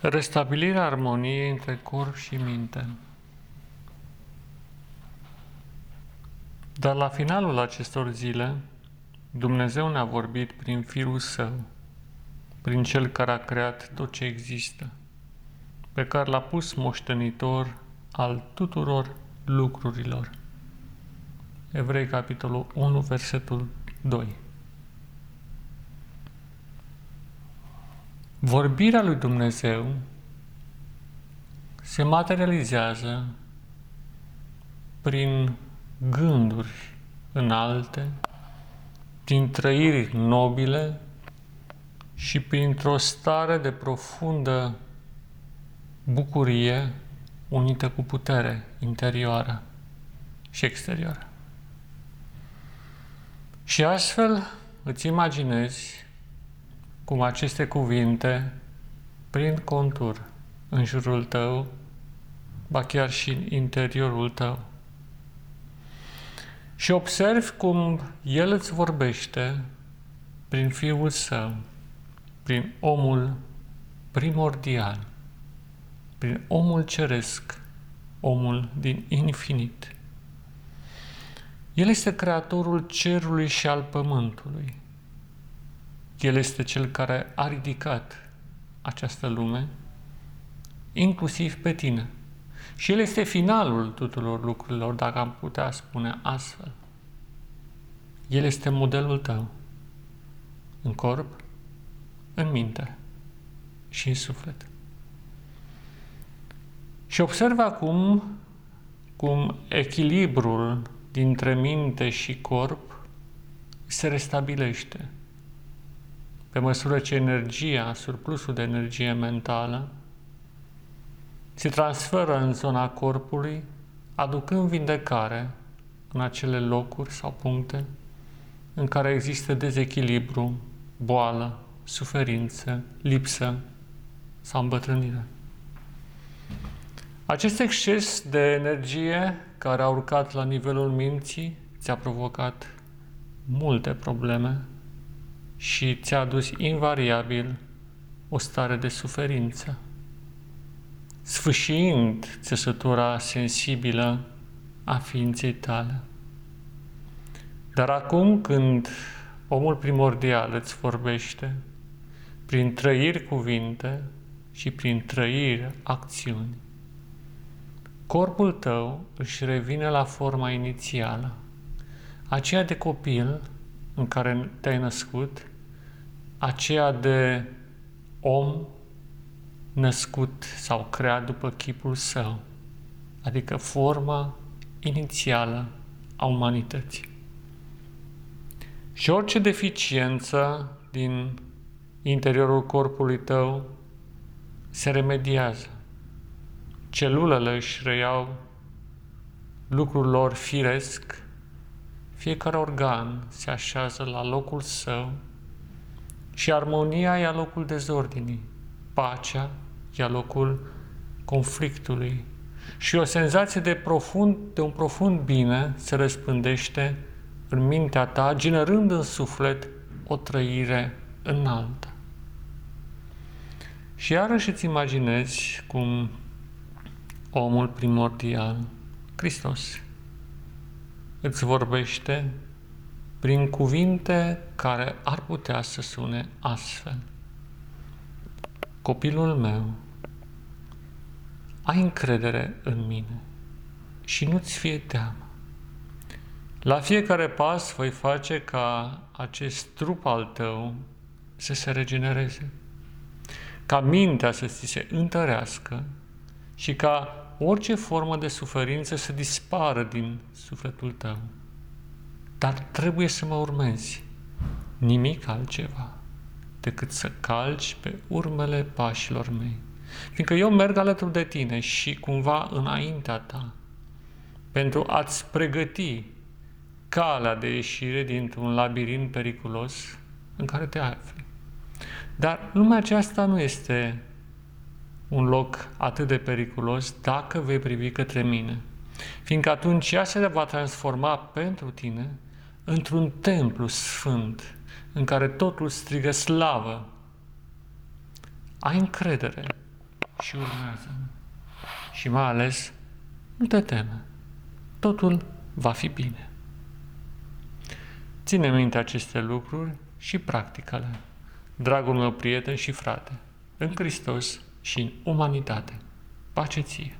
Restabilirea armoniei între corp și minte. Dar la finalul acestor zile, Dumnezeu ne-a vorbit prin Fiul Său, prin Cel care a creat tot ce există, pe care l-a pus moștenitor al tuturor lucrurilor. Evrei, capitolul 1, versetul 2. Vorbirea lui Dumnezeu se materializează prin gânduri înalte, prin trăiri nobile și printr-o stare de profundă bucurie unită cu putere interioară și exterioară. Și astfel îți imaginezi cum aceste cuvinte, prin contur, în jurul tău, ba chiar și în interiorul tău. Și observi cum El îți vorbește prin Fiul Său, prin omul primordial, prin omul ceresc, omul din infinit. El este creatorul cerului și al pământului. El este Cel care a ridicat această lume, inclusiv pe tine. Și El este finalul tuturor lucrurilor, dacă am putea spune astfel. El este modelul tău, în corp, în minte și în suflet. Și observă acum cum echilibrul dintre minte și corp se restabilește pe măsură ce energia, surplusul de energie mentală, se transferă în zona corpului, aducând vindecare în acele locuri sau puncte în care există dezechilibru, boală, suferință, lipsă sau îmbătrânire. Acest exces de energie care a urcat la nivelul minții ți-a provocat multe probleme și ți-a adus invariabil o stare de suferință, sfâșiind țesătura sensibilă a ființei tale. Dar acum când omul primordial îți vorbește, prin trăiri cuvinte și prin trăiri acțiuni, corpul tău își revine la forma inițială, aceea de copil în care te-ai născut, aceea de om născut sau creat după chipul său, adică forma inițială a umanității. Și orice deficiență din interiorul corpului tău se remediază. Celulele își reiau lucrul lor firesc fiecare organ se așează la locul său și armonia ia locul dezordinii, pacea ia locul conflictului și o senzație de, profund, de un profund bine se răspândește în mintea ta, generând în suflet o trăire înaltă. Și iarăși îți imaginezi cum omul primordial, Hristos, îți vorbește prin cuvinte care ar putea să sune astfel. Copilul meu, ai încredere în mine și nu-ți fie teamă. La fiecare pas voi face ca acest trup al tău să se regenereze, ca mintea să ți se întărească și ca orice formă de suferință să dispară din sufletul tău. Dar trebuie să mă urmezi. Nimic altceva decât să calci pe urmele pașilor mei. Fiindcă eu merg alături de tine și cumva înaintea ta pentru a-ți pregăti calea de ieșire dintr-un labirint periculos în care te afli. Dar lumea aceasta nu este un loc atât de periculos dacă vei privi către mine. Fiindcă atunci ea se va transforma pentru tine într-un templu sfânt în care totul strigă slavă. Ai încredere și urmează Și mai ales, nu te teme. Totul va fi bine. Ține minte aceste lucruri și practică-le, dragul meu prieten și frate, în Hristos și în umanitate. Pace ție!